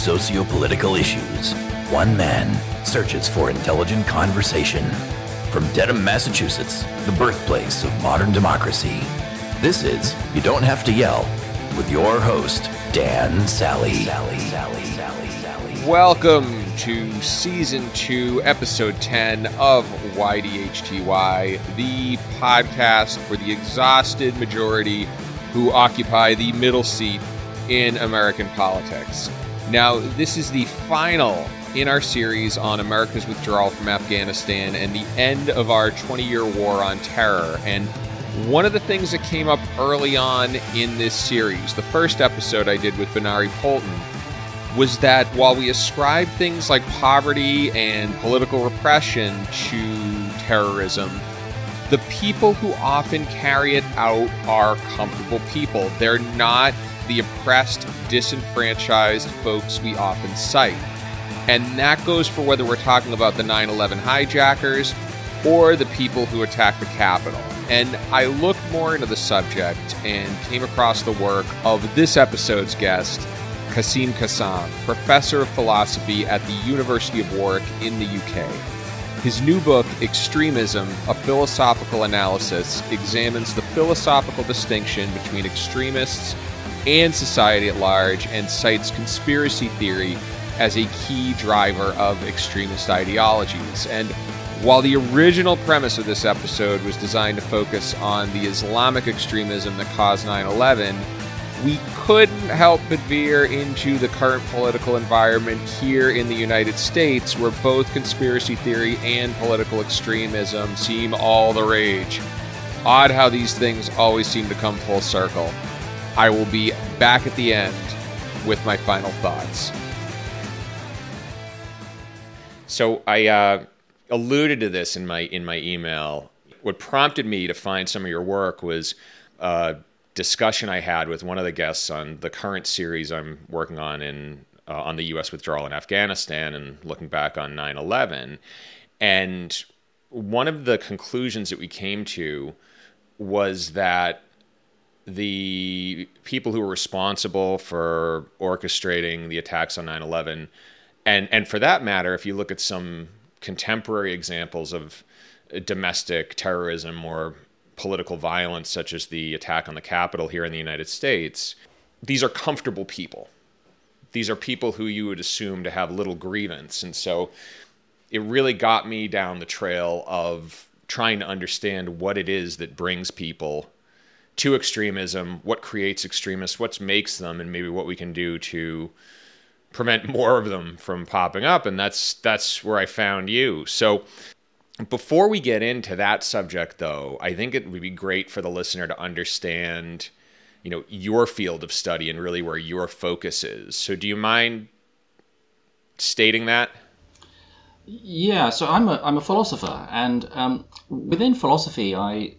socio political issues, one man searches for intelligent conversation. From Dedham, Massachusetts, the birthplace of modern democracy, this is You Don't Have to Yell with your host, Dan Sally. Sally, Sally, Sally, Sally. Welcome to season two, episode 10 of YDHTY, the podcast for the exhausted majority who occupy the middle seat in American politics. Now, this is the final in our series on America's withdrawal from Afghanistan and the end of our 20 year war on terror. And one of the things that came up early on in this series, the first episode I did with Benari Polton, was that while we ascribe things like poverty and political repression to terrorism, the people who often carry it out are comfortable people. They're not the oppressed, disenfranchised folks we often cite. And that goes for whether we're talking about the 9 11 hijackers or the people who attacked the Capitol. And I looked more into the subject and came across the work of this episode's guest, Quassim Cassam, professor of philosophy at the University of Warwick in the UK. His new book, Extremism A Philosophical Analysis, examines the philosophical distinction between extremists and society at large and cites conspiracy theory as a key driver of extremist ideologies. And while the original premise of this episode was designed to focus on the Islamic extremism that caused 9 11, we couldn't help but veer into the current political environment here in the United States, where both conspiracy theory and political extremism seem all the rage. Odd how these things always seem to come full circle. I will be back at the end with my final thoughts. So I uh, alluded to this in my in my email. What prompted me to find some of your work was a discussion I had with one of the guests on the current series I'm working on in uh, on the U.S. withdrawal in Afghanistan and looking back on 9/11. And one of the conclusions that we came to was that the people who were responsible for orchestrating the attacks on 9/11 and and for that matter if you look at some contemporary examples of domestic terrorism or political violence such as the attack on the capitol here in the United States these are comfortable people. These are people who you would assume to have little grievance. And so it really got me down the trail of trying to understand what it is that brings people to extremism, what creates extremists, what makes them, and maybe what we can do to prevent more of them from popping up. And that's that's where I found you. So before we get into that subject though, I think it would be great for the listener to understand, you know, your field of study and really where your focus is. So do you mind stating that? Yeah, so I'm a I'm a philosopher, and um, within philosophy, I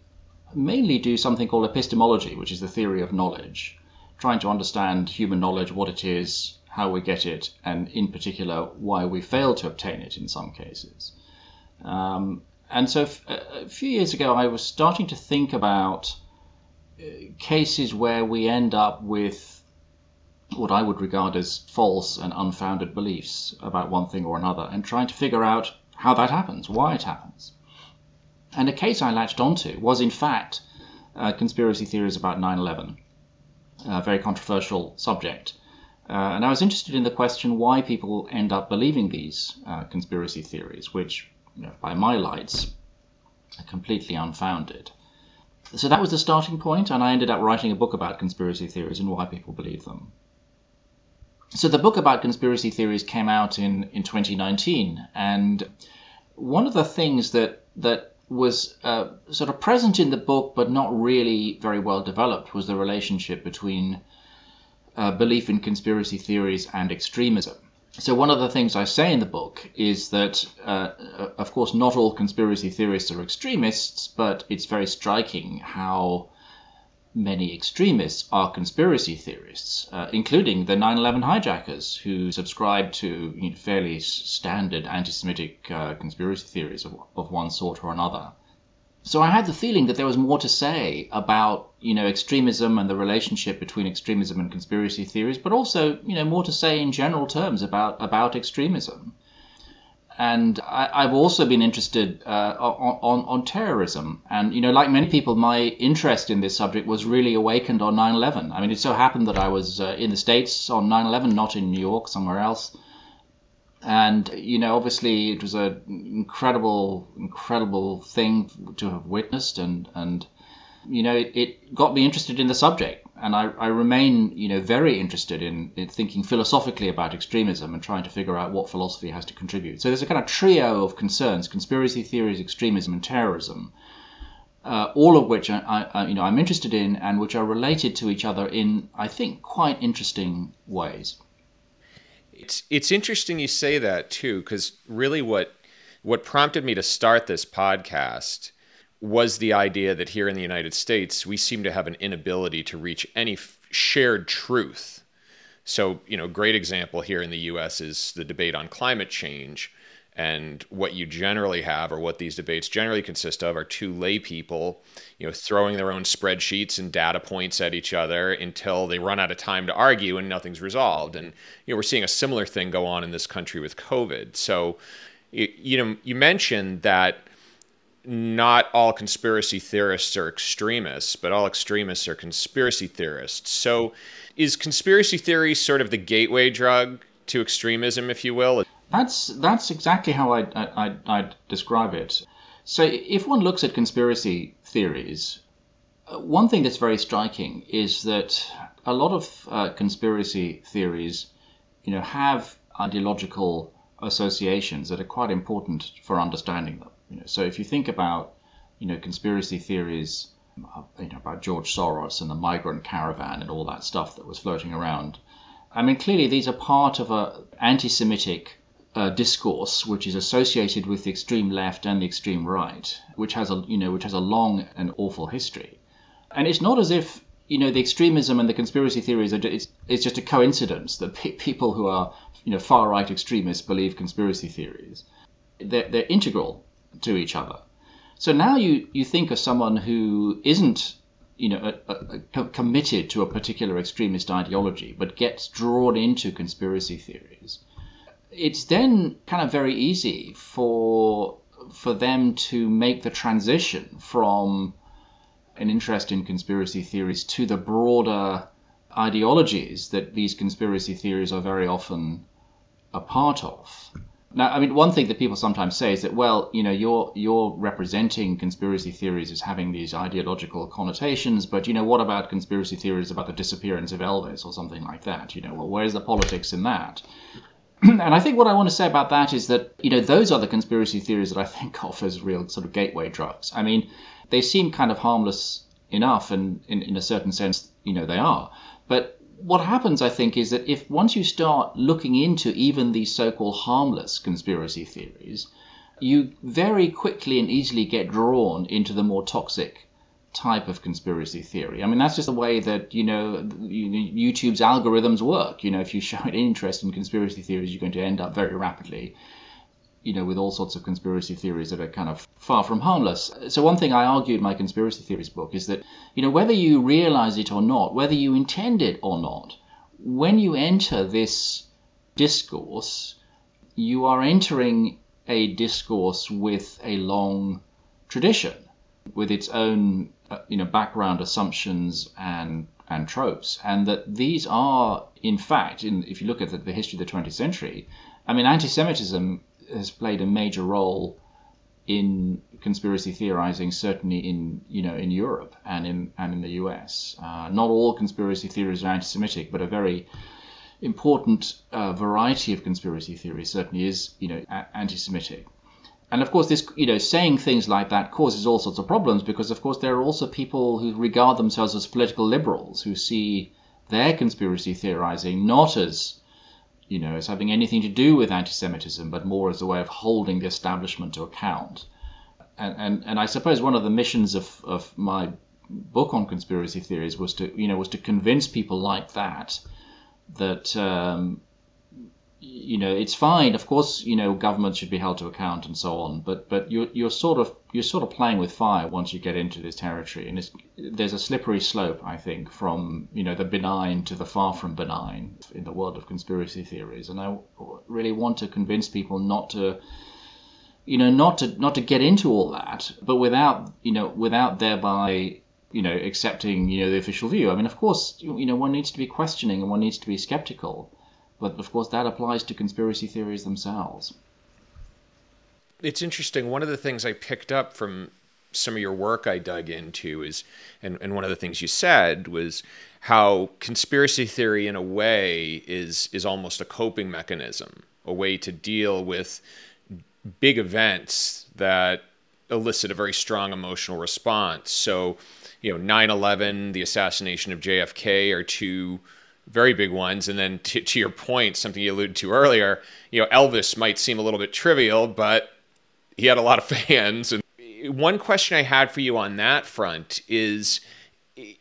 mainly do something called epistemology, which is the theory of knowledge, trying to understand human knowledge, what it is, how we get it, and in particular, why we fail to obtain it in some cases. Um, and so a few years ago, I was starting to think about uh, cases where we end up with what I would regard as false and unfounded beliefs about one thing or another, and trying to figure out how that happens, why it happens. And a case I latched onto was, in fact, uh, conspiracy theories about 9 11, a very controversial subject. Uh, and I was interested in the question why people end up believing these uh, conspiracy theories, which, you know, by my lights, are completely unfounded. So that was the starting point, and I ended up writing a book about conspiracy theories and why people believe them. So the book about conspiracy theories came out in, in 2019, and one of the things that, that was uh, sort of present in the book, but not really very well developed, was the relationship between uh, belief in conspiracy theories and extremism. So, one of the things I say in the book is that, uh, of course, not all conspiracy theorists are extremists, but it's very striking how many extremists are conspiracy theorists, uh, including the 9 11 hijackers, who subscribe to you know, fairly standard anti Semitic uh, conspiracy theories of, of one sort or another. So I had the feeling that there was more to say about, you know, extremism and the relationship between extremism and conspiracy theories, but also, you know, more to say in general terms about about extremism. And I, have also been interested uh, on, on, on terrorism. And, you know, like many people, my interest in this subject was really awakened on 9 11. I mean, it so happened that I was uh, in the States on 9 11, not in New York, somewhere else and you know obviously it was an incredible incredible thing to have witnessed and and you know it, it got me interested in the subject and I, I remain you know very interested in, in thinking philosophically about extremism and trying to figure out what philosophy has to contribute. So there's a kind of trio of concerns conspiracy theories extremism and terrorism uh, all of which I, I, you know I'm interested in and which are related to each other in I think quite interesting ways. It's it's interesting you say that too, because really what what prompted me to start this podcast was the idea that here in the United States we seem to have an inability to reach any f- shared truth. So, you know, great example here in the US is the debate on climate change and what you generally have, or what these debates generally consist of, are two lay people, you know, throwing their own spreadsheets and data points at each other until they run out of time to argue and nothing's resolved. And you know, we're seeing a similar thing go on in this country with COVID. So, you, you know, you mentioned that not all conspiracy theorists are extremists, but all extremists are conspiracy theorists. So, is conspiracy theory sort of the gateway drug to extremism, if you will? That's that's exactly how I I I'd describe it. So if one looks at conspiracy theories, uh, one thing that's very striking is that a lot of uh, conspiracy theories, you know, have ideological associations that are quite important for understanding them. You know, so if you think about, you know, conspiracy theories, uh, you know, about George Soros and the migrant caravan and all that stuff that was floating around, I mean, clearly these are part of a anti-Semitic uh, discourse which is associated with the extreme left and the extreme right, which has a you know which has a long and awful history. And it's not as if you know the extremism and the conspiracy theories are it's, it's just a coincidence that pe- people who are you know far right extremists believe conspiracy theories. They're, they're integral to each other. So now you you think of someone who isn't you know, a, a, a, committed to a particular extremist ideology, but gets drawn into conspiracy theories it's then kind of very easy for for them to make the transition from an interest in conspiracy theories to the broader ideologies that these conspiracy theories are very often a part of. Now, I mean, one thing that people sometimes say is that, well, you know, you're you're representing conspiracy theories as having these ideological connotations, but you know, what about conspiracy theories about the disappearance of Elvis or something like that? You know, well, where's the politics in that? and I think what I want to say about that is that, you know, those are the conspiracy theories that I think of as real sort of gateway drugs. I mean, they seem kind of harmless enough, and in, in a certain sense, you know, they are. But what happens, I think, is that if once you start looking into even these so called harmless conspiracy theories, you very quickly and easily get drawn into the more toxic type of conspiracy theory. I mean, that's just the way that, you know, YouTube's algorithms work. You know, if you show an interest in conspiracy theories, you're going to end up very rapidly, you know, with all sorts of conspiracy theories that are kind of far from harmless. So, one thing I argue in my conspiracy theories book is that, you know, whether you realize it or not, whether you intend it or not, when you enter this discourse, you are entering a discourse with a long tradition, with its own uh, you know background assumptions and and tropes, and that these are in fact, in, if you look at the, the history of the 20th century, I mean, anti-Semitism has played a major role in conspiracy theorizing, certainly in you know in Europe and in and in the U.S. Uh, not all conspiracy theories are anti-Semitic, but a very important uh, variety of conspiracy theory certainly is you know a- anti-Semitic. And of course, this you know saying things like that causes all sorts of problems because, of course, there are also people who regard themselves as political liberals who see their conspiracy theorizing not as you know as having anything to do with anti-Semitism, but more as a way of holding the establishment to account. And and, and I suppose one of the missions of, of my book on conspiracy theories was to you know was to convince people like that that um, you know, it's fine. Of course, you know, governments should be held to account and so on. But but you're you're sort of you're sort of playing with fire once you get into this territory, and there's a slippery slope, I think, from you know the benign to the far from benign in the world of conspiracy theories. And I really want to convince people not to you know not to not to get into all that but without you know without thereby you know accepting you know the official view i mean of course you know one needs to be questioning and one needs to be skeptical but of course, that applies to conspiracy theories themselves. It's interesting. One of the things I picked up from some of your work I dug into is, and, and one of the things you said was how conspiracy theory, in a way, is is almost a coping mechanism, a way to deal with big events that elicit a very strong emotional response. So, you know, 9/11, the assassination of JFK, are two very big ones. And then to, to your point, something you alluded to earlier, you know, Elvis might seem a little bit trivial, but he had a lot of fans. And one question I had for you on that front is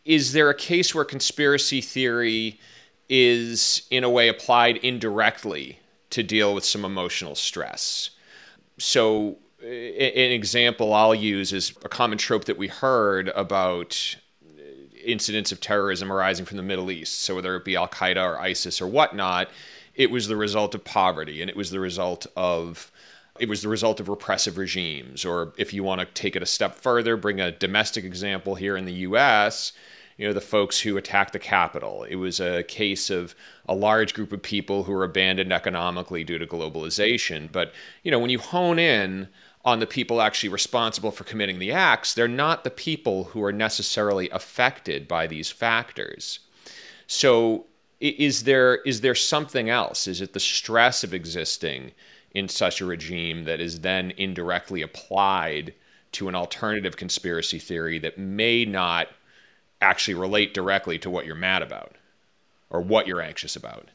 is there a case where conspiracy theory is in a way applied indirectly to deal with some emotional stress? So an example I'll use is a common trope that we heard about incidents of terrorism arising from the Middle East. So whether it be Al Qaeda or ISIS or whatnot, it was the result of poverty and it was the result of it was the result of repressive regimes. Or if you want to take it a step further, bring a domestic example here in the U.S. You know, the folks who attacked the Capitol. It was a case of a large group of people who were abandoned economically due to globalization. But, you know, when you hone in on the people actually responsible for committing the acts, they're not the people who are necessarily affected by these factors. So is there is there something else? Is it the stress of existing in such a regime that is then indirectly applied to an alternative conspiracy theory that may not actually relate directly to what you're mad about or what you're anxious about?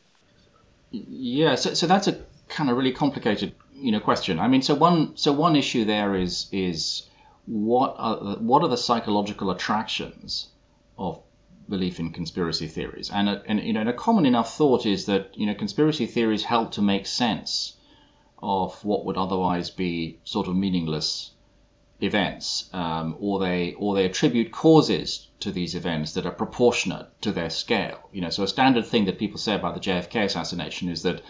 Yeah, so, so that's a kind of really complicated you know question. I mean, so one so one issue there is is what are what are the psychological attractions of belief in conspiracy theories? And a, and you know, and a common enough thought is that you know conspiracy theories help to make sense of what would otherwise be sort of meaningless events, um, or they or they attribute causes to these events that are proportionate to their scale. You know, so a standard thing that people say about the JFK assassination is that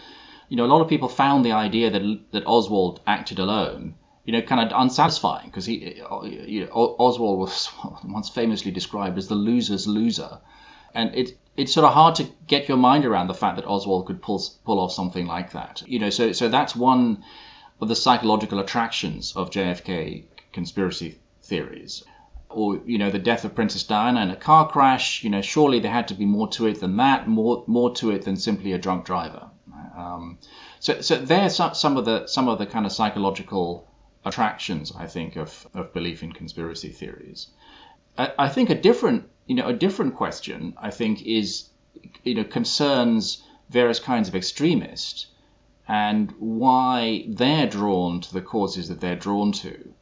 you know, a lot of people found the idea that that Oswald acted alone, you know, kind of unsatisfying because he, you know, Oswald was once famously described as the loser's loser, and it it's sort of hard to get your mind around the fact that Oswald could pull pull off something like that. You know, so so that's one of the psychological attractions of JFK conspiracy theories. Or you know the death of Princess Diana in a car crash. You know surely there had to be more to it than that, more more to it than simply a drunk driver. Um, so, so there's some of the some of the kind of psychological attractions, I think, of, of belief in conspiracy theories. I, I think a different, you know, a different question, I think, is, you know, concerns various kinds of extremists and why they're drawn to the causes that they're drawn to.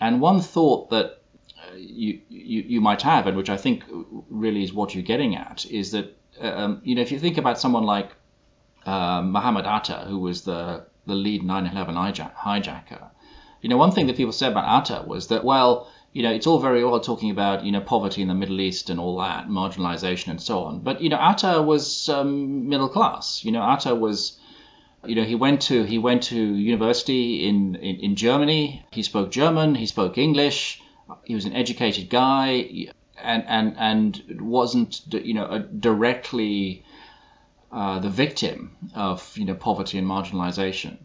And one thought that uh, you, you, you might have, and which I think really is what you're getting at, is that um, you know if you think about someone like uh, Mohammed Atta, who was the, the lead 9 11 hijacker. You know, one thing that people said about Atta was that, well, you know, it's all very well talking about, you know, poverty in the Middle East and all that, marginalization and so on. But, you know, Atta was um, middle class. You know, Atta was, you know, he went to he went to university in, in, in Germany. He spoke German. He spoke English. He was an educated guy, and and and wasn't you know directly uh, the victim of you know poverty and marginalization.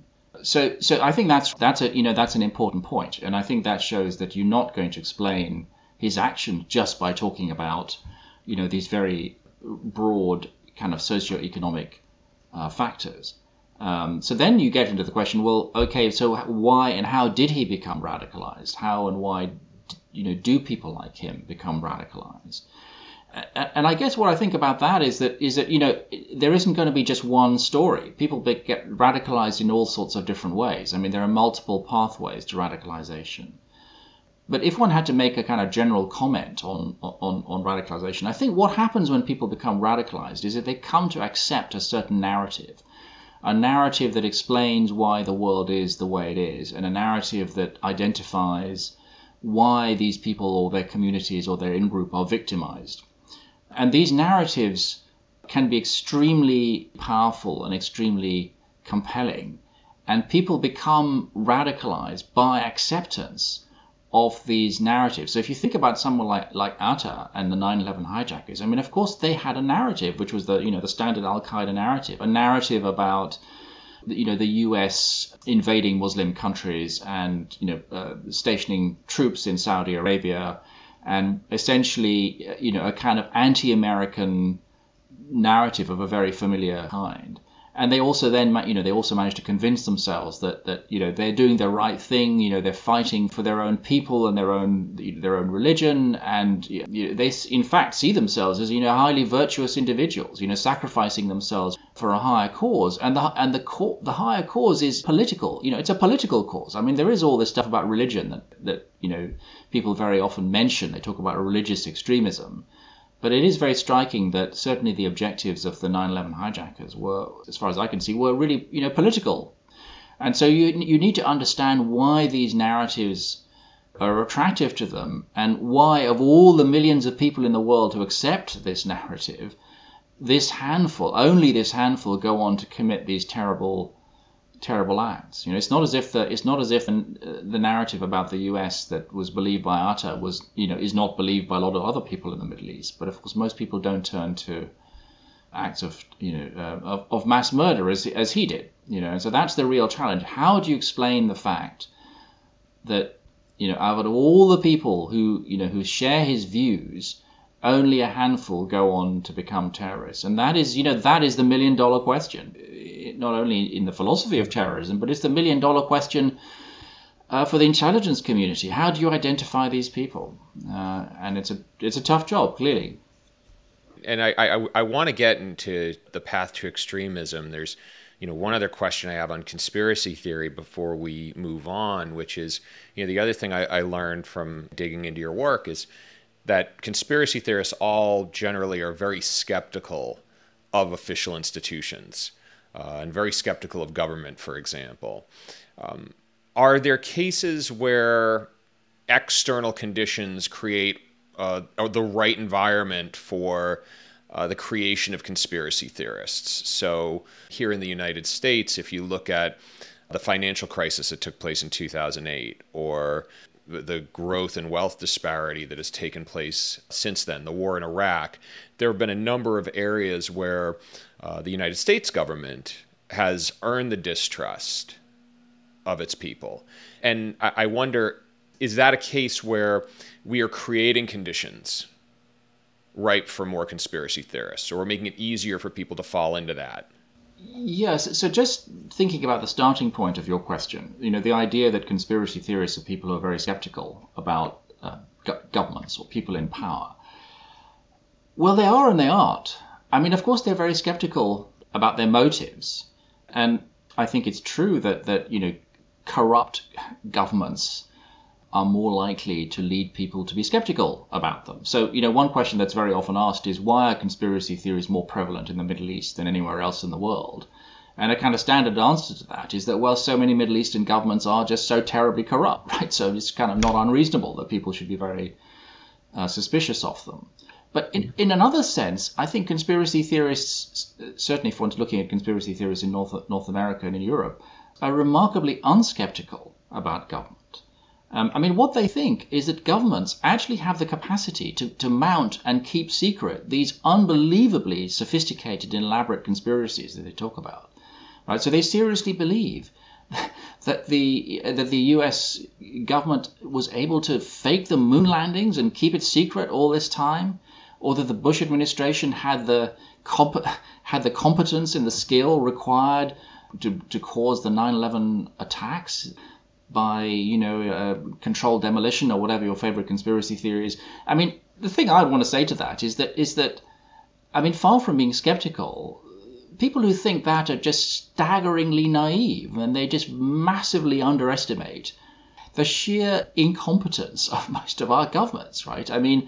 So so I think that's that's a you know that's an important point, and I think that shows that you're not going to explain his action just by talking about you know these very broad kind of socioeconomic uh, factors. Um, so then you get into the question, well, okay, so why and how did he become radicalized? How and why, you know, do people like him become radicalized? And I guess what I think about that is that is that you know there isn't going to be just one story. People get radicalized in all sorts of different ways. I mean, there are multiple pathways to radicalization. But if one had to make a kind of general comment on, on, on radicalization, I think what happens when people become radicalized is that they come to accept a certain narrative a narrative that explains why the world is the way it is, and a narrative that identifies why these people or their communities or their in group are victimized. And these narratives can be extremely powerful and extremely compelling. And people become radicalized by acceptance of these narratives. So if you think about someone like like Atta and the 9/11 hijackers, I mean, of course, they had a narrative, which was the you know the standard Al Qaeda narrative, a narrative about you know the U.S. invading Muslim countries and you know uh, stationing troops in Saudi Arabia, and essentially you know a kind of anti-American narrative of a very familiar kind. And they also then, you know, they also manage to convince themselves that that you know they're doing the right thing. You know, they're fighting for their own people and their own their own religion, and you know, they in fact see themselves as you know highly virtuous individuals. You know, sacrificing themselves for a higher cause, and the and the the higher cause is political. You know, it's a political cause. I mean, there is all this stuff about religion that that you know people very often mention. They talk about religious extremism but it is very striking that certainly the objectives of the 9/11 hijackers were, as far as I can see, were really you know political, and so you you need to understand why these narratives are attractive to them and why of all the millions of people in the world who accept this narrative, this handful, only this handful, go on to commit these terrible terrible acts. You know, it's not as if the it's not as if the, the narrative about the U.S. that was believed by Atta was you know is not believed by a lot of other people in the Middle East. But of course, most people don't turn to acts of you know uh, of, of mass murder as as he did. You know, and so that's the real challenge. How do you explain the fact that you know out of all the people who you know who share his views only a handful go on to become terrorists and that is you know that is the million dollar question not only in the philosophy of terrorism, but it's the million dollar question uh, for the intelligence community. How do you identify these people? Uh, and it's a it's a tough job, clearly. And I I, I want to get into the path to extremism. There's you know one other question I have on conspiracy theory before we move on, which is you know the other thing I, I learned from digging into your work is that conspiracy theorists all generally are very skeptical of official institutions uh, and very skeptical of government, for example. Um, are there cases where external conditions create uh, the right environment for uh, the creation of conspiracy theorists? So, here in the United States, if you look at the financial crisis that took place in 2008, or the growth and wealth disparity that has taken place since then, the war in Iraq, there have been a number of areas where uh, the United States government has earned the distrust of its people. And I, I wonder is that a case where we are creating conditions ripe for more conspiracy theorists, or we're making it easier for people to fall into that? Yes. So just thinking about the starting point of your question, you know, the idea that conspiracy theorists are people who are very skeptical about uh, go- governments or people in power. Well, they are and they aren't. I mean, of course, they're very skeptical about their motives. And I think it's true that, that you know, corrupt governments are more likely to lead people to be skeptical about them. So, you know, one question that's very often asked is why are conspiracy theories more prevalent in the Middle East than anywhere else in the world? And a kind of standard answer to that is that, well, so many Middle Eastern governments are just so terribly corrupt, right? So it's kind of not unreasonable that people should be very uh, suspicious of them. But in, in another sense, I think conspiracy theorists, certainly if one's looking at conspiracy theories in North, North America and in Europe, are remarkably unskeptical about government. Um, I mean, what they think is that governments actually have the capacity to, to mount and keep secret these unbelievably sophisticated and elaborate conspiracies that they talk about. Right? So they seriously believe that the that the U.S. government was able to fake the moon landings and keep it secret all this time, or that the Bush administration had the comp- had the competence and the skill required to, to cause the 9/11 attacks by you know uh, controlled demolition or whatever your favorite conspiracy theory is. I mean, the thing I want to say to that is that is that I mean, far from being skeptical, people who think that are just staggeringly naive and they just massively underestimate the sheer incompetence of most of our governments, right? I mean,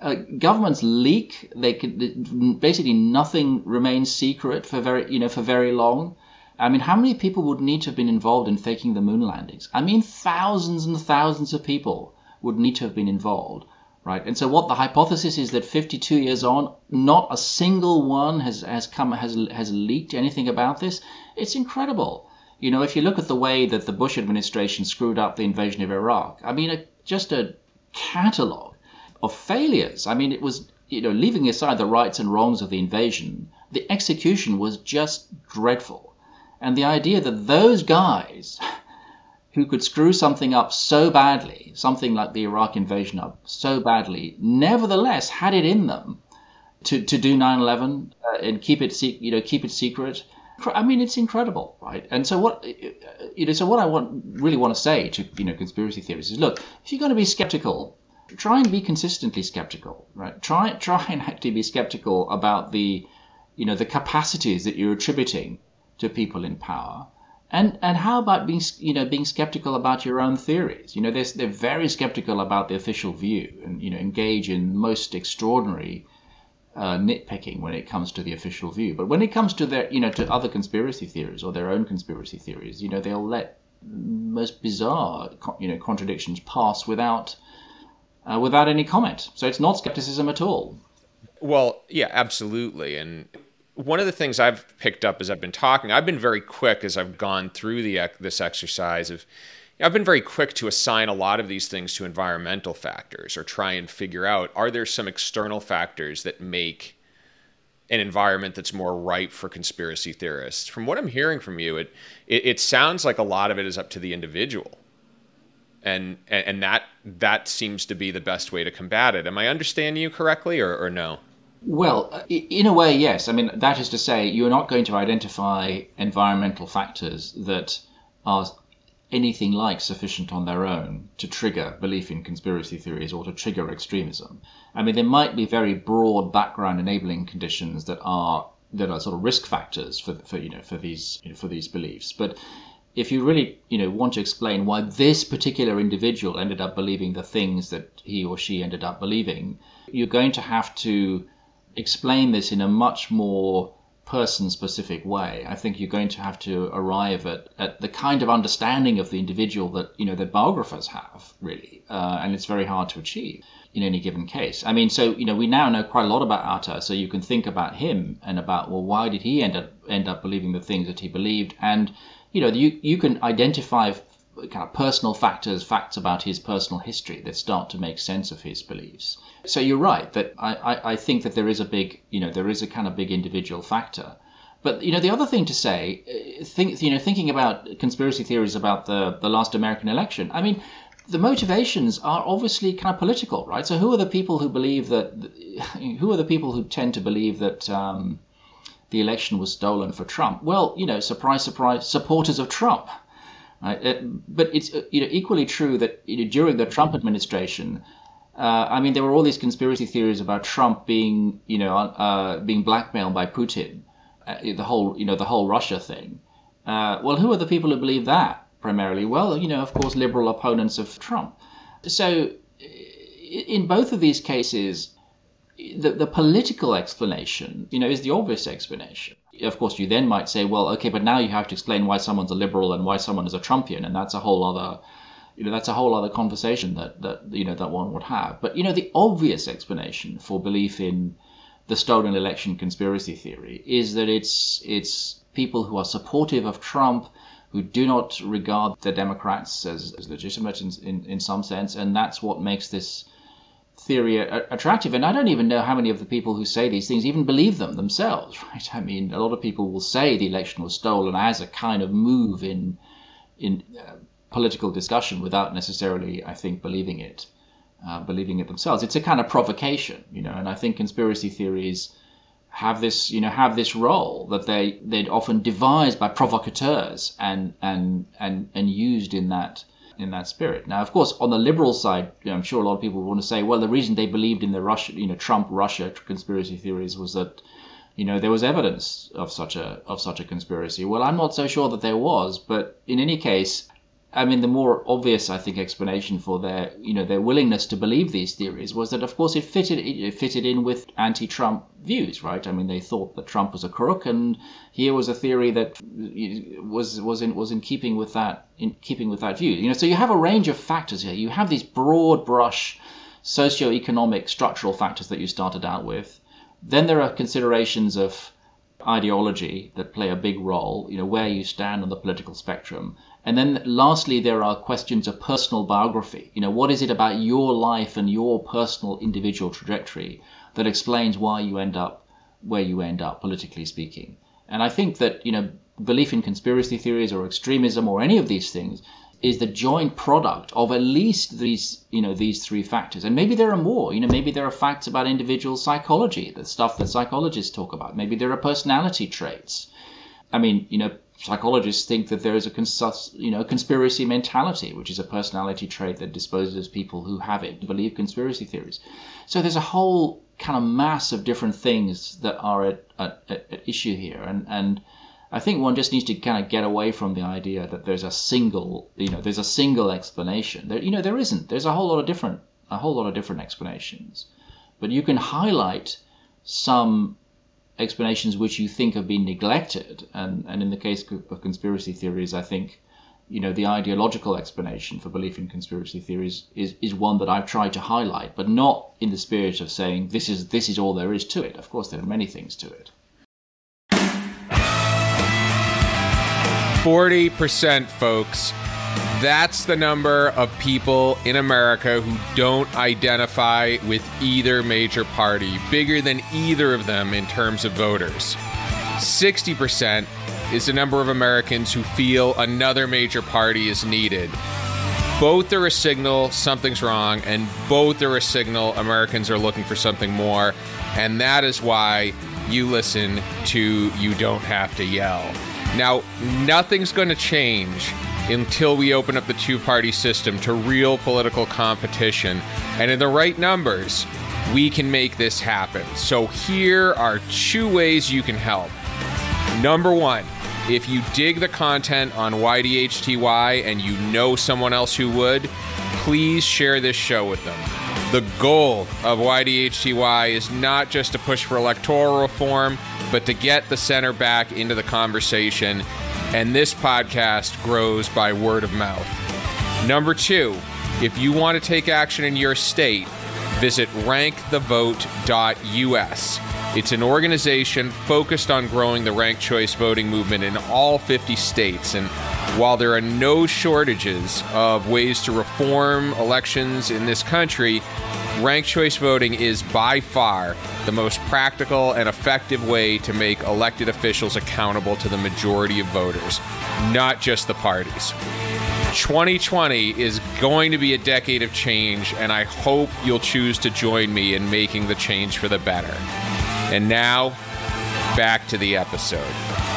uh, governments leak. They could basically nothing remains secret for very you know for very long. I mean, how many people would need to have been involved in faking the moon landings? I mean, thousands and thousands of people would need to have been involved, right? And so, what the hypothesis is that 52 years on, not a single one has has come has has leaked anything about this. It's incredible. You know, if you look at the way that the Bush administration screwed up the invasion of Iraq, I mean, a, just a catalogue of failures. I mean, it was you know, leaving aside the rights and wrongs of the invasion, the execution was just dreadful. And the idea that those guys who could screw something up so badly, something like the Iraq invasion up so badly, nevertheless had it in them to, to do 9/11 uh, and keep it you know keep it secret. I mean, it's incredible, right? And so what you know, so what I want really want to say to you know conspiracy theorists is, look, if you're going to be skeptical, try and be consistently skeptical, right? Try try and actually be skeptical about the you know the capacities that you're attributing to people in power. And and how about being you know being skeptical about your own theories? You know they're they're very skeptical about the official view and you know engage in most extraordinary uh, nitpicking when it comes to the official view. But when it comes to their you know to other conspiracy theories or their own conspiracy theories, you know they'll let most bizarre you know contradictions pass without uh, without any comment. So it's not skepticism at all. Well, yeah, absolutely, and one of the things I've picked up as I've been talking, I've been very quick as I've gone through the this exercise of I've been very quick to assign a lot of these things to environmental factors or try and figure out are there some external factors that make an environment that's more ripe for conspiracy theorists. From what I'm hearing from you, it, it, it sounds like a lot of it is up to the individual. And, and that that seems to be the best way to combat it. Am I understanding you correctly or, or no? Well, in a way, yes. I mean, that is to say, you're not going to identify environmental factors that are anything like sufficient on their own to trigger belief in conspiracy theories or to trigger extremism. I mean, there might be very broad background enabling conditions that are that are sort of risk factors for, for you know for these you know, for these beliefs, but if you really you know want to explain why this particular individual ended up believing the things that he or she ended up believing, you're going to have to explain this in a much more person specific way, I think you're going to have to arrive at, at the kind of understanding of the individual that you know that biographers have really, uh, and it's very hard to achieve in any given case. I mean, so you know we now know quite a lot about Atta, so you can think about him and about well, why did he end up end up believing the things that he believed, and you know you you can identify kind of personal factors, facts about his personal history that start to make sense of his beliefs. So you're right that I, I, I think that there is a big, you know, there is a kind of big individual factor. But you know, the other thing to say, uh, think, you know, thinking about conspiracy theories about the the last American election. I mean, the motivations are obviously kind of political, right? So who are the people who believe that? Who are the people who tend to believe that um, the election was stolen for Trump? Well, you know, surprise, surprise, supporters of Trump. Right? It, but it's uh, you know equally true that you know, during the Trump administration, uh, I mean there were all these conspiracy theories about Trump being you know uh, being blackmailed by Putin, uh, the whole you know the whole Russia thing. Uh, well, who are the people who believe that primarily? Well, you know of course liberal opponents of Trump. So in both of these cases, the, the political explanation, you know, is the obvious explanation of course, you then might say, well, okay, but now you have to explain why someone's a liberal and why someone is a Trumpian, and that's a whole other, you know, that's a whole other conversation that that you know that one would have. But you know, the obvious explanation for belief in the stolen election conspiracy theory is that it's it's people who are supportive of Trump who do not regard the Democrats as, as legitimate in, in, in some sense, and that's what makes this theory attractive. And I don't even know how many of the people who say these things even believe them themselves, right? I mean, a lot of people will say the election was stolen as a kind of move in in uh, political discussion without necessarily, I think, believing it, uh, believing it themselves. It's a kind of provocation, you know. And I think conspiracy theories have this, you know, have this role that they they're often devised by provocateurs and and and and used in that in that spirit. Now, of course, on the liberal side, you know, I'm sure a lot of people want to say, well, the reason they believed in the Russia, you know, Trump Russia conspiracy theories was that, you know, there was evidence of such a of such a conspiracy. Well, I'm not so sure that there was, but in any case, I mean, the more obvious, I think, explanation for their, you know, their willingness to believe these theories was that, of course, it fitted it fitted in with anti-Trump views, right? I mean, they thought that Trump was a crook, and here was a theory that was was in was in keeping with that in keeping with that view. You know, so you have a range of factors here. You have these broad brush socio-economic structural factors that you started out with. Then there are considerations of ideology that play a big role, you know, where you stand on the political spectrum. And then lastly, there are questions of personal biography. You know, what is it about your life and your personal individual trajectory that explains why you end up where you end up, politically speaking? And I think that, you know, belief in conspiracy theories or extremism or any of these things is the joint product of at least these you know these three factors and maybe there are more you know maybe there are facts about individual psychology the stuff that psychologists talk about maybe there are personality traits i mean you know psychologists think that there is a cons- you know conspiracy mentality, which is a personality trait that disposes people who have it to believe conspiracy theories. So there's a whole kind of mass of different things that are at, at, at issue here, and and I think one just needs to kind of get away from the idea that there's a single you know there's a single explanation. There you know there isn't. There's a whole lot of different a whole lot of different explanations, but you can highlight some explanations which you think have been neglected. And, and in the case of conspiracy theories, I think you know the ideological explanation for belief in conspiracy theories is, is one that I've tried to highlight, but not in the spirit of saying this is this is all there is to it. Of course, there are many things to it. Forty percent, folks. That's the number of people in America who don't identify with either major party, bigger than either of them in terms of voters. 60% is the number of Americans who feel another major party is needed. Both are a signal something's wrong, and both are a signal Americans are looking for something more. And that is why you listen to You Don't Have to Yell. Now, nothing's going to change until we open up the two party system to real political competition. And in the right numbers, we can make this happen. So here are two ways you can help. Number one, if you dig the content on YDHTY and you know someone else who would, please share this show with them. The goal of YDHTY is not just to push for electoral reform, but to get the center back into the conversation and this podcast grows by word of mouth. Number two, if you want to take action in your state, visit rankthevote.us. It's an organization focused on growing the ranked choice voting movement in all 50 states. And while there are no shortages of ways to reform elections in this country, ranked choice voting is by far the most practical and effective way to make elected officials accountable to the majority of voters, not just the parties. 2020 is going to be a decade of change, and I hope you'll choose to join me in making the change for the better. And now, back to the episode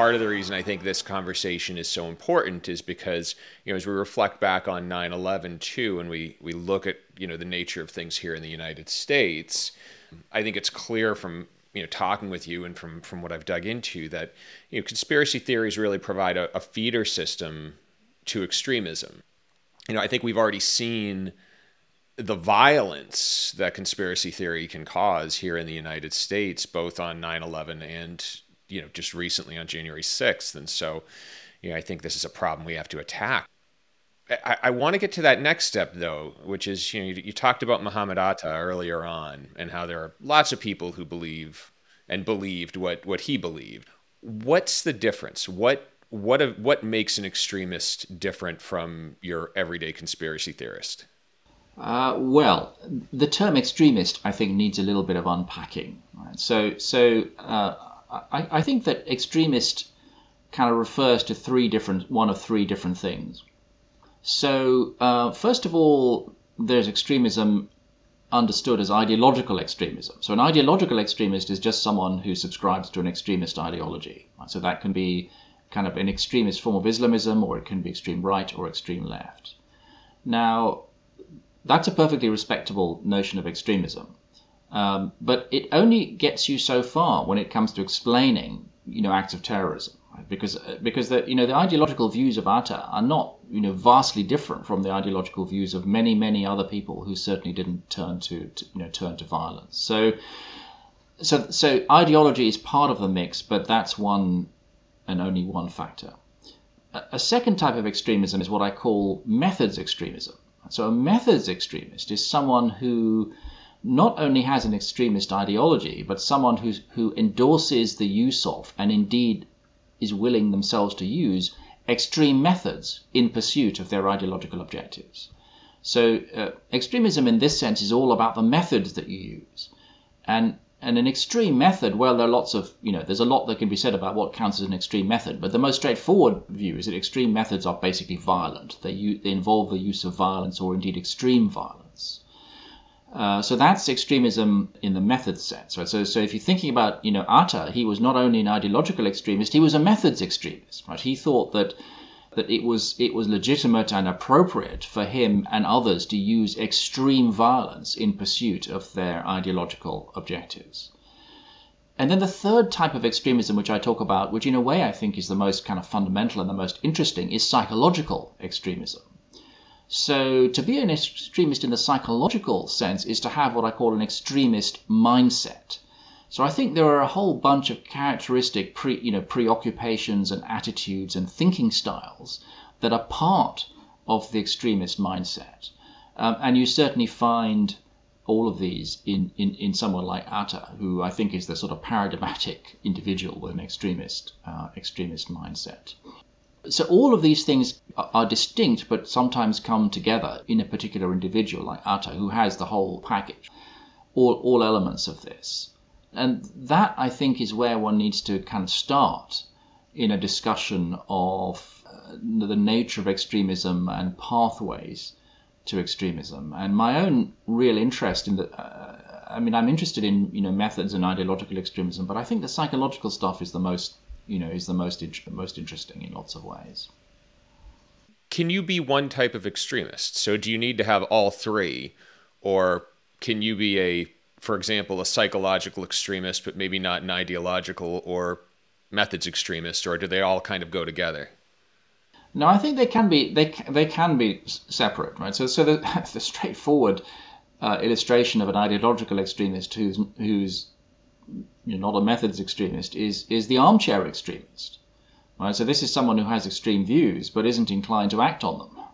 part of the reason I think this conversation is so important is because, you know, as we reflect back on 9/11 too and we we look at, you know, the nature of things here in the United States, I think it's clear from you know talking with you and from from what I've dug into that you know conspiracy theories really provide a, a feeder system to extremism. You know, I think we've already seen the violence that conspiracy theory can cause here in the United States, both on 9 11 and you know, just recently on January 6th. And so, you know, I think this is a problem we have to attack. I, I want to get to that next step, though, which is, you know, you, you talked about Muhammad Atta earlier on and how there are lots of people who believe and believed what, what he believed. What's the difference? What what a, what makes an extremist different from your everyday conspiracy theorist? Uh, well, the term extremist, I think, needs a little bit of unpacking. Right? So, so uh, I, I think that extremist kind of refers to three different, one of three different things. So, uh, first of all, there's extremism understood as ideological extremism. So, an ideological extremist is just someone who subscribes to an extremist ideology. So, that can be kind of an extremist form of Islamism, or it can be extreme right or extreme left. Now, that's a perfectly respectable notion of extremism. Um, but it only gets you so far when it comes to explaining, you know, acts of terrorism. because because the you know the ideological views of Atta are not you know vastly different from the ideological views of many many other people who certainly didn't turn to, to you know turn to violence. So so so ideology is part of the mix, but that's one and only one factor. A, a second type of extremism is what I call methods extremism. So a methods extremist is someone who not only has an extremist ideology, but someone who, who endorses the use of, and indeed is willing themselves to use, extreme methods in pursuit of their ideological objectives. So, uh, extremism in this sense is all about the methods that you use. And, and an extreme method, well, there are lots of, you know, there's a lot that can be said about what counts as an extreme method, but the most straightforward view is that extreme methods are basically violent. They, they involve the use of violence or indeed extreme violence. Uh, so that's extremism in the methods sense, right? So, so if you're thinking about, you know, Atta, he was not only an ideological extremist, he was a methods extremist, right? He thought that that it was it was legitimate and appropriate for him and others to use extreme violence in pursuit of their ideological objectives. And then the third type of extremism, which I talk about, which in a way I think is the most kind of fundamental and the most interesting, is psychological extremism. So, to be an extremist in the psychological sense is to have what I call an extremist mindset. So, I think there are a whole bunch of characteristic pre, you know, preoccupations and attitudes and thinking styles that are part of the extremist mindset. Um, and you certainly find all of these in, in, in someone like Atta, who I think is the sort of paradigmatic individual with an extremist uh, extremist mindset. So all of these things are distinct, but sometimes come together in a particular individual like Atta, who has the whole package, all, all elements of this. And that, I think, is where one needs to kind of start in a discussion of uh, the nature of extremism and pathways to extremism. And my own real interest in the, uh, I mean, I'm interested in you know methods and ideological extremism, but I think the psychological stuff is the most you know is the most most interesting in lots of ways. Can you be one type of extremist? So do you need to have all three, or can you be a, for example, a psychological extremist, but maybe not an ideological or methods extremist, or do they all kind of go together? No, I think they can be they they can be separate, right? So so the, the straightforward uh, illustration of an ideological extremist who's who's you're not a methods extremist, is, is the armchair extremist. Right? So this is someone who has extreme views but isn't inclined to act on them.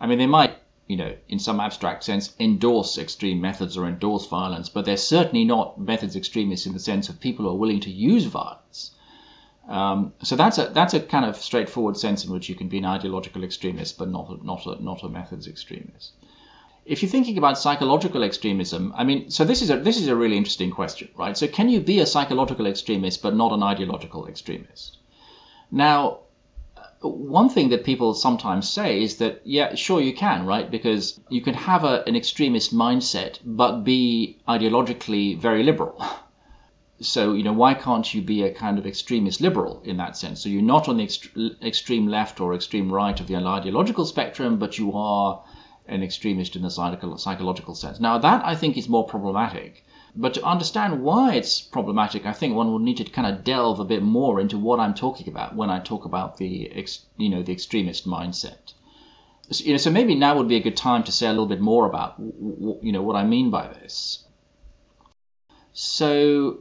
I mean, they might, you know, in some abstract sense, endorse extreme methods or endorse violence, but they're certainly not methods extremists in the sense of people who are willing to use violence. Um, so that's a that's a kind of straightforward sense in which you can be an ideological extremist, but not a, not a, not a methods extremist if you're thinking about psychological extremism, I mean, so this is a this is a really interesting question, right? So can you be a psychological extremist but not an ideological extremist? Now, one thing that people sometimes say is that yeah, sure you can, right? Because you can have a, an extremist mindset but be ideologically very liberal. So you know why can't you be a kind of extremist liberal in that sense? So you're not on the ext- extreme left or extreme right of the ideological spectrum, but you are an extremist in the psychological sense. Now, that I think is more problematic. But to understand why it's problematic, I think one would need to kind of delve a bit more into what I'm talking about when I talk about the, you know, the extremist mindset. So, you know, so maybe now would be a good time to say a little bit more about, you know, what I mean by this. So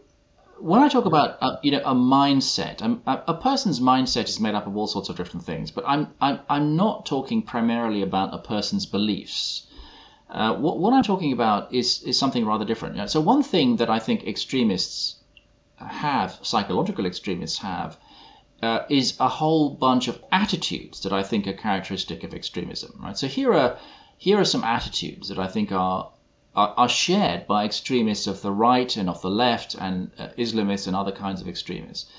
when I talk about a, you know a mindset, a, a, person's mindset is made up of all sorts of different things, but I'm I'm I'm not talking primarily about a person's beliefs. Uh, what, what I'm talking about is is something rather different. So one thing that I think extremists have, psychological extremists have, uh, is a whole bunch of attitudes that I think are characteristic of extremism. Right. So here are here are some attitudes that I think are are, are shared by extremists of the right and of the left and uh, Islamists and other kinds of extremists.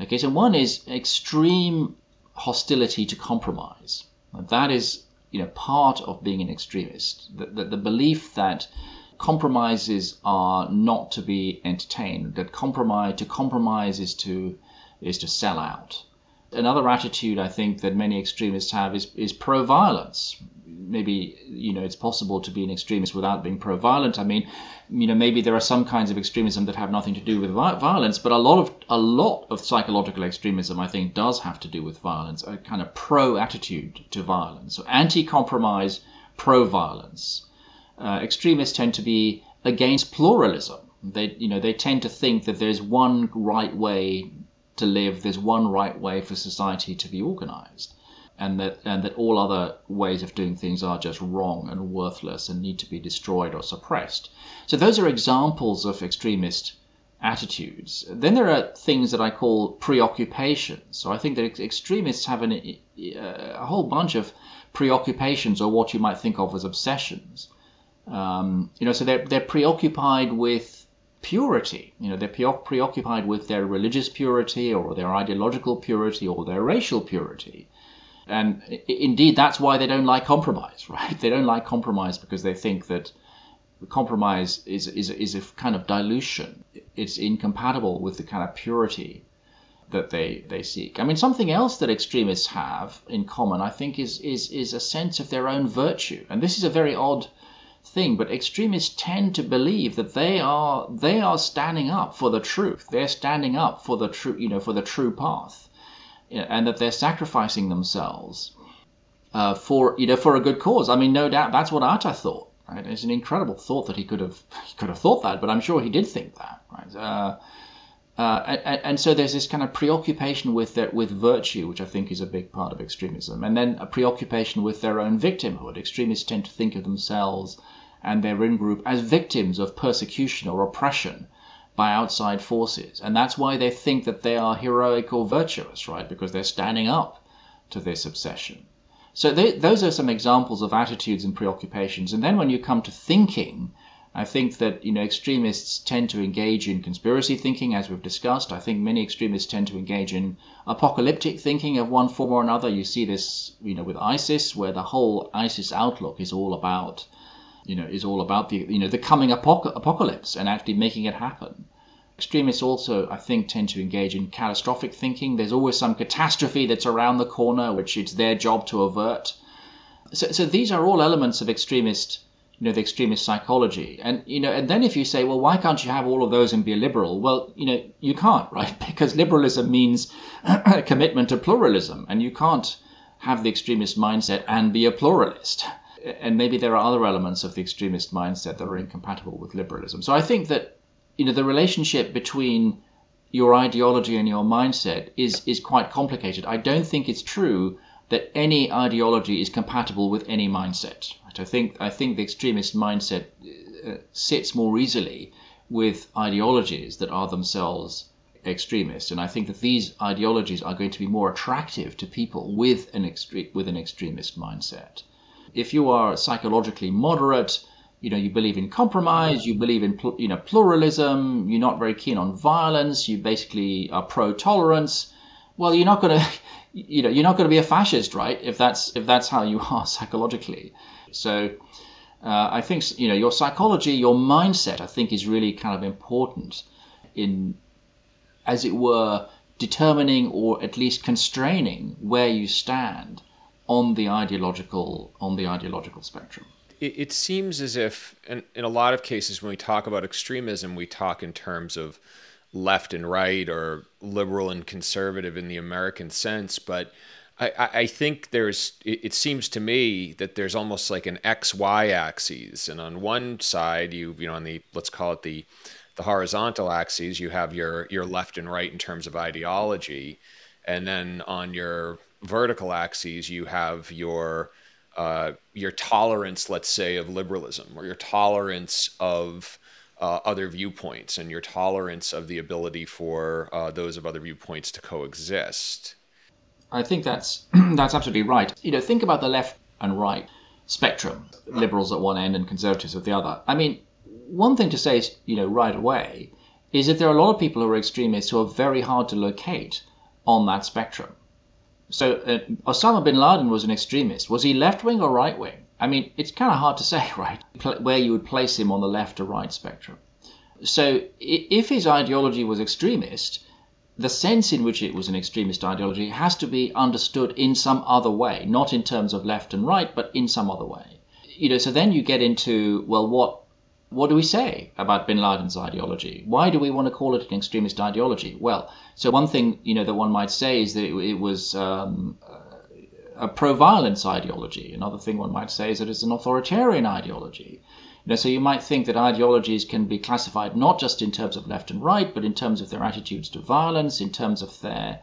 Okay, so one is extreme hostility to compromise. That is, you know, part of being an extremist. The, the, the belief that compromises are not to be entertained. That compromise to compromise is to is to sell out. Another attitude I think that many extremists have is, is pro-violence. Maybe you know it's possible to be an extremist without being pro-violent. I mean, you know, maybe there are some kinds of extremism that have nothing to do with violence, but a lot of a lot of psychological extremism, I think, does have to do with violence, a kind of pro-attitude to violence, so anti-compromise, pro-violence. Uh, extremists tend to be against pluralism. They, you know, they tend to think that there's one right way to live, there's one right way for society to be organized and that and that all other ways of doing things are just wrong and worthless and need to be destroyed or suppressed. So those are examples of extremist attitudes. Then there are things that I call preoccupations. So I think that extremists have an, a whole bunch of preoccupations or what you might think of as obsessions. Um, you know, so they're they're preoccupied with purity. You know, they're preoccupied with their religious purity or their ideological purity or their racial purity. And indeed, that's why they don't like compromise, right? They don't like compromise because they think that compromise is, is, is a kind of dilution. It's incompatible with the kind of purity that they, they seek. I mean, something else that extremists have in common, I think, is, is, is a sense of their own virtue. And this is a very odd thing, but extremists tend to believe that they are they are standing up for the truth. They're standing up for the true, you know, for the true path and that they're sacrificing themselves uh, for you know for a good cause. I mean, no doubt that's what Atta thought. Right? It's an incredible thought that he could have he could have thought that, but I'm sure he did think that. Right? Uh, uh, and, and, so there's this kind of preoccupation with with virtue, which I think is a big part of extremism, and then a preoccupation with their own victimhood. Extremists tend to think of themselves and their in group as victims of persecution or oppression by outside forces. And that's why they think that they are heroic or virtuous, right? Because they're standing up to this obsession. So they, those are some examples of attitudes and preoccupations. And then when you come to thinking, I think that you know extremists tend to engage in conspiracy thinking, as we've discussed. I think many extremists tend to engage in apocalyptic thinking of one form or another. You see this, you know, with ISIS, where the whole ISIS outlook is all about you know, is all about the you know the coming apoc- apocalypse and actually making it happen. Extremists also, I think, tend to engage in catastrophic thinking. There's always some catastrophe that's around the corner, which it's their job to avert. So, so these are all elements of extremist, you know, the extremist psychology. And you know, and then if you say, well, why can't you have all of those and be a liberal? Well, you know, you can't, right? Because liberalism means a commitment to pluralism, and you can't have the extremist mindset and be a pluralist and maybe there are other elements of the extremist mindset that are incompatible with liberalism. So I think that you know the relationship between your ideology and your mindset is is quite complicated. I don't think it's true that any ideology is compatible with any mindset. I think I think the extremist mindset uh, sits more easily with ideologies that are themselves extremist, and I think that these ideologies are going to be more attractive to people with an extre- with an extremist mindset if you are psychologically moderate, you know, you believe in compromise, you believe in you know pluralism, you're not very keen on violence, you basically are pro-tolerance. Well, you're not going to, you know, you're not going to be a fascist, right? If that's if that's how you are psychologically. So, uh, I think you know your psychology, your mindset, I think is really kind of important in, as it were, determining or at least constraining where you stand on the ideological on the ideological spectrum. It, it seems as if, in, in a lot of cases, when we talk about extremism, we talk in terms of left and right or liberal and conservative in the American sense, but I, I think there's it, seems to me that there's almost like an X Y axis. And on one side you you know on the let's call it the the horizontal axes, you have your your left and right in terms of ideology. And then on your vertical axes, you have your uh, your tolerance, let's say, of liberalism, or your tolerance of uh, other viewpoints, and your tolerance of the ability for uh, those of other viewpoints to coexist. I think that's that's absolutely right. You know, think about the left and right spectrum: liberals at one end and conservatives at the other. I mean, one thing to say, is, you know, right away, is that there are a lot of people who are extremists who are very hard to locate on that spectrum. So uh, Osama bin Laden was an extremist. Was he left wing or right wing? I mean, it's kind of hard to say, right, where you would place him on the left or right spectrum. So if his ideology was extremist, the sense in which it was an extremist ideology has to be understood in some other way, not in terms of left and right, but in some other way. You know, so then you get into well, what what do we say about bin Laden's ideology? Why do we want to call it an extremist ideology? Well, so one thing you know that one might say is that it, it was um, a pro-violence ideology. Another thing one might say is that it's an authoritarian ideology. You know, so you might think that ideologies can be classified not just in terms of left and right, but in terms of their attitudes to violence, in terms of their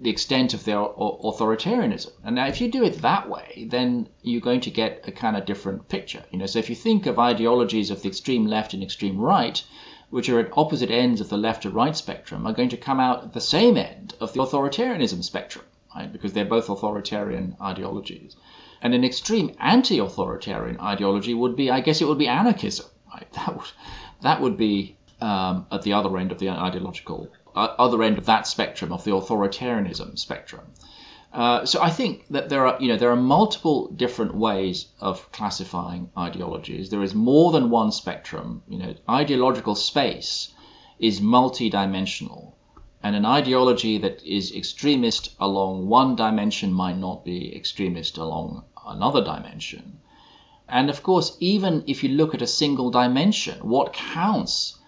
the extent of their authoritarianism. And now, if you do it that way, then you're going to get a kind of different picture. You know, so if you think of ideologies of the extreme left and extreme right, which are at opposite ends of the left to right spectrum, are going to come out at the same end of the authoritarianism spectrum, right? Because they're both authoritarian ideologies. And an extreme anti-authoritarian ideology would be, I guess, it would be anarchism. Right? That would that would be um, at the other end of the ideological other end of that spectrum of the authoritarianism spectrum. Uh, so I think that there are you know there are multiple different ways of classifying ideologies. There is more than one spectrum. You know, ideological space is multidimensional. And an ideology that is extremist along one dimension might not be extremist along another dimension. And of course, even if you look at a single dimension, what counts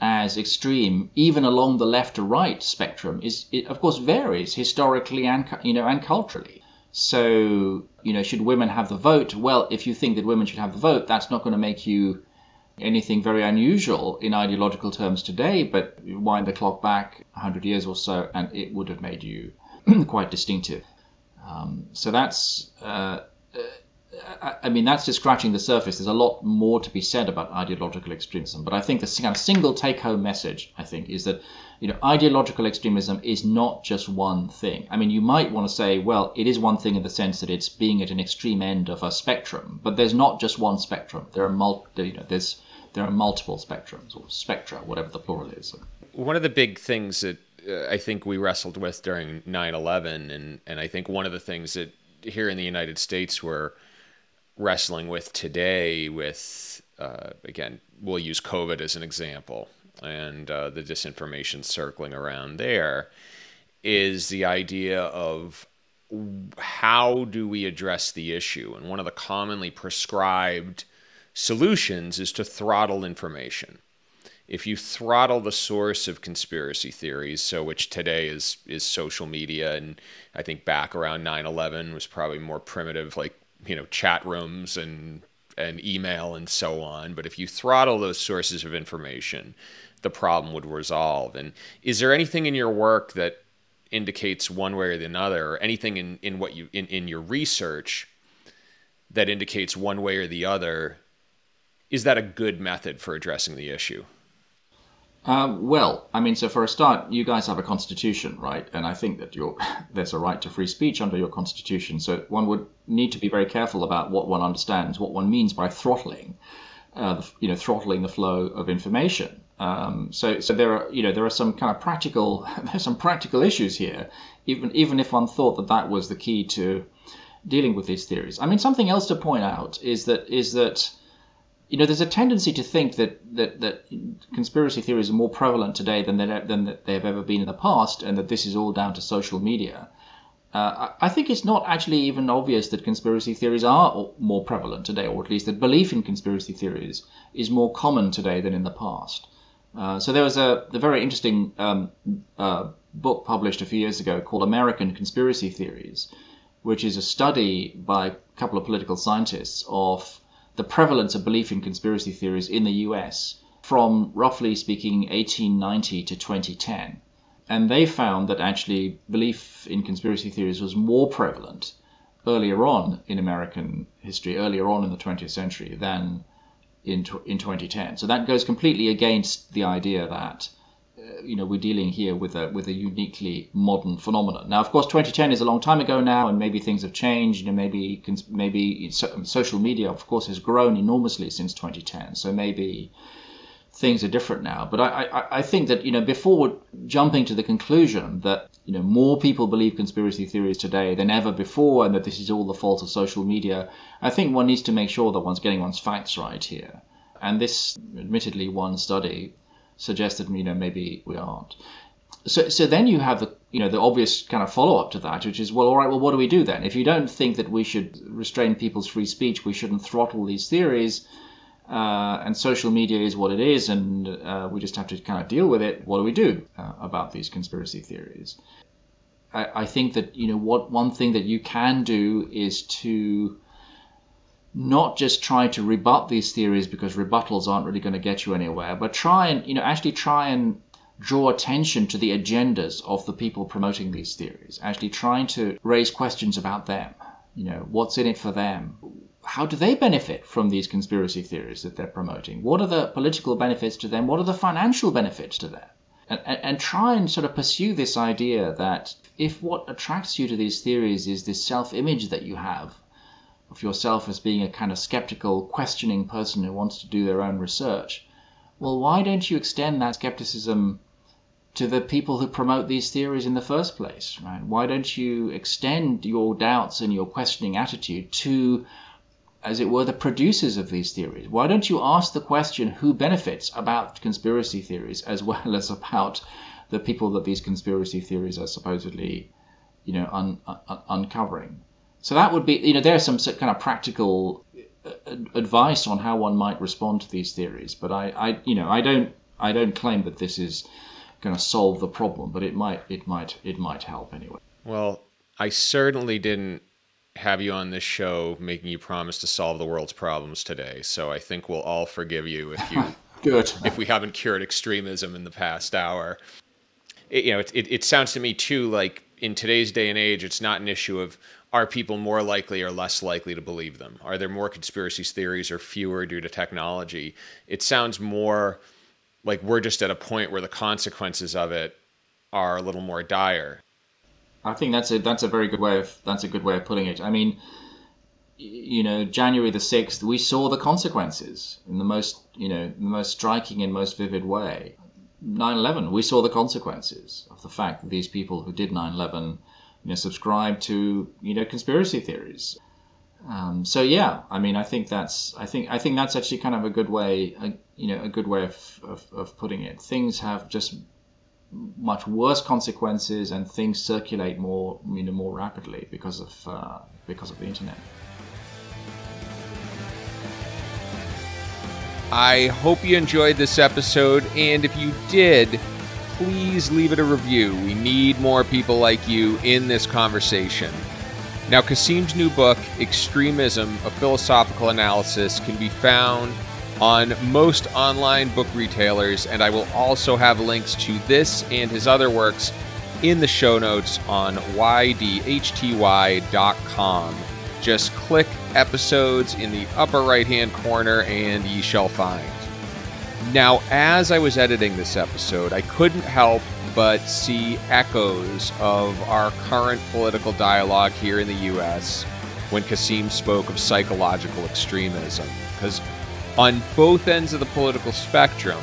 as extreme, even along the left to right spectrum, is it of course varies historically and you know and culturally. So you know, should women have the vote? Well, if you think that women should have the vote, that's not going to make you anything very unusual in ideological terms today. But wind the clock back 100 years or so, and it would have made you quite distinctive. Um, so that's uh, I mean, that's just scratching the surface. There's a lot more to be said about ideological extremism. But I think the kind of single take-home message, I think, is that you know ideological extremism is not just one thing. I mean, you might want to say, well, it is one thing in the sense that it's being at an extreme end of a spectrum, but there's not just one spectrum. There are mul- you know, there's there are multiple spectrums or spectra, whatever the plural is. One of the big things that uh, I think we wrestled with during 9/11, and and I think one of the things that here in the United States were wrestling with today with uh, again we'll use covid as an example and uh, the disinformation circling around there is the idea of how do we address the issue? And one of the commonly prescribed solutions is to throttle information. If you throttle the source of conspiracy theories so which today is is social media and i think back around 9-11 was probably more primitive like you know chat rooms and and email and so on. But if you throttle those sources of information, the problem would resolve. And is there anything in your work that indicates one way or the other, or anything in, in what you in, in your research that indicates one way or the other? Is that a good method for addressing the issue? Uh, well, I mean, so for a start, you guys have a constitution, right? And I think that there's a right to free speech under your constitution. So one would need to be very careful about what one understands, what one means by throttling, uh, you know, throttling the flow of information. Um, so, so there are, you know, there are some kind of practical, there's some practical issues here, even even if one thought that that was the key to dealing with these theories. I mean, something else to point out is that is that you know, there's a tendency to think that, that, that conspiracy theories are more prevalent today than they, than they have ever been in the past, and that this is all down to social media. Uh, I think it's not actually even obvious that conspiracy theories are more prevalent today, or at least that belief in conspiracy theories is more common today than in the past. Uh, so there was a, a very interesting um, uh, book published a few years ago called American Conspiracy Theories, which is a study by a couple of political scientists of the prevalence of belief in conspiracy theories in the US from roughly speaking 1890 to 2010. And they found that actually belief in conspiracy theories was more prevalent earlier on in American history, earlier on in the 20th century than in, in 2010. So that goes completely against the idea that you know we're dealing here with a with a uniquely modern phenomenon. Now, of course, 2010 is a long time ago now, and maybe things have changed. You know, maybe maybe social media, of course, has grown enormously since 2010. So maybe things are different now. But I, I, I think that you know before jumping to the conclusion that you know more people believe conspiracy theories today than ever before, and that this is all the fault of social media, I think one needs to make sure that one's getting one's facts right here. And this, admittedly, one study suggested you know maybe we aren't. so so then you have the you know the obvious kind of follow up to that, which is well, all right, well, what do we do then? If you don't think that we should restrain people's free speech, we shouldn't throttle these theories. Uh, and social media is what it is, and uh, we just have to kind of deal with it. What do we do uh, about these conspiracy theories? I, I, think that you know what one thing that you can do is to not just try to rebut these theories because rebuttals aren't really going to get you anywhere, but try and you know actually try and draw attention to the agendas of the people promoting these theories. Actually trying to raise questions about them. You know, what's in it for them? How do they benefit from these conspiracy theories that they're promoting? What are the political benefits to them? What are the financial benefits to them? And, and, and try and sort of pursue this idea that if what attracts you to these theories is this self image that you have of yourself as being a kind of skeptical, questioning person who wants to do their own research, well, why don't you extend that skepticism to the people who promote these theories in the first place, right? Why don't you extend your doubts and your questioning attitude to, as it were, the producers of these theories? Why don't you ask the question who benefits about conspiracy theories as well as about the people that these conspiracy theories are supposedly, you know, un- un- uncovering? So that would be, you know, there's some kind of practical uh, advice on how one might respond to these theories. But I, I, you know, I don't, I don't claim that this is going to solve the problem, but it might, it might, it might help anyway. Well, I certainly didn't have you on this show making you promise to solve the world's problems today. So I think we'll all forgive you if you, good, if we haven't cured extremism in the past hour. It, you know, it, it, it sounds to me too like in today's day and age, it's not an issue of are people more likely or less likely to believe them? Are there more conspiracy theories or fewer due to technology? It sounds more like we're just at a point where the consequences of it are a little more dire. I think that's a that's a very good way of that's a good way of putting it. I mean, you know, January the sixth, we saw the consequences in the most you know the most striking and most vivid way. 9/11, we saw the consequences of the fact that these people who did 9/11 you know, subscribe to you know conspiracy theories. Um, so yeah, I mean, I think that's I think I think that's actually kind of a good way, a, you know, a good way of, of, of putting it. Things have just much worse consequences, and things circulate more, you know, more rapidly because of uh, because of the internet. I hope you enjoyed this episode, and if you did please leave it a review. We need more people like you in this conversation. Now, Quassim's new book, Extremism A Philosophical Analysis, can be found on most online book retailers, and I will also have links to this and his other works in the show notes on ydhty.com. Just click episodes in the upper right hand corner and ye shall find. Now, as I was editing this episode, I couldn't help but see echoes of our current political dialogue here in the US when Quassim spoke of psychological extremism. Because on both ends of the political spectrum,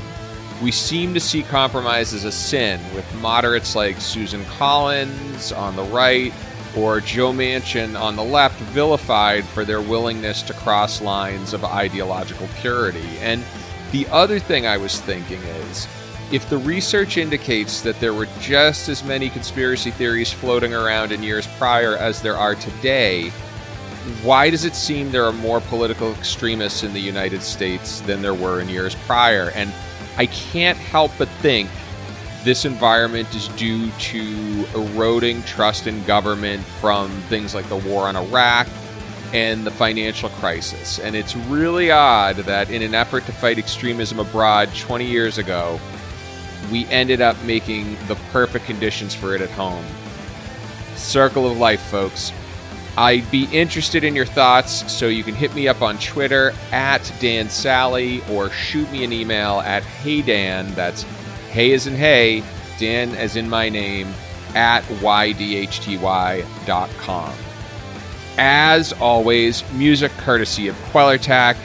we seem to see compromise as a sin, with moderates like Susan Collins on the right or Joe Manchin on the left vilified for their willingness to cross lines of ideological purity. And the other thing I was thinking is if the research indicates that there were just as many conspiracy theories floating around in years prior as there are today, why does it seem there are more political extremists in the United States than there were in years prior? And I can't help but think this environment is due to eroding trust in government from things like the war on Iraq and the financial crisis. And it's really odd that in an effort to fight extremism abroad 20 years ago, we ended up making the perfect conditions for it at home. Circle of life, folks. I'd be interested in your thoughts, so you can hit me up on Twitter at Dan Sally or shoot me an email at heydan, that's hey as in hey, Dan as in my name, at ydhty.com. As always, music courtesy of Quellertac.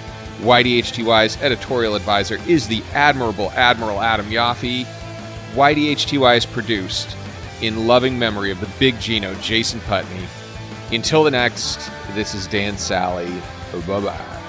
YDHTY's editorial advisor is the admirable Admiral Adam Yaffe. YDHTY is produced in loving memory of the big Gino, Jason Putney. Until the next, this is Dan Sally. Bye bye.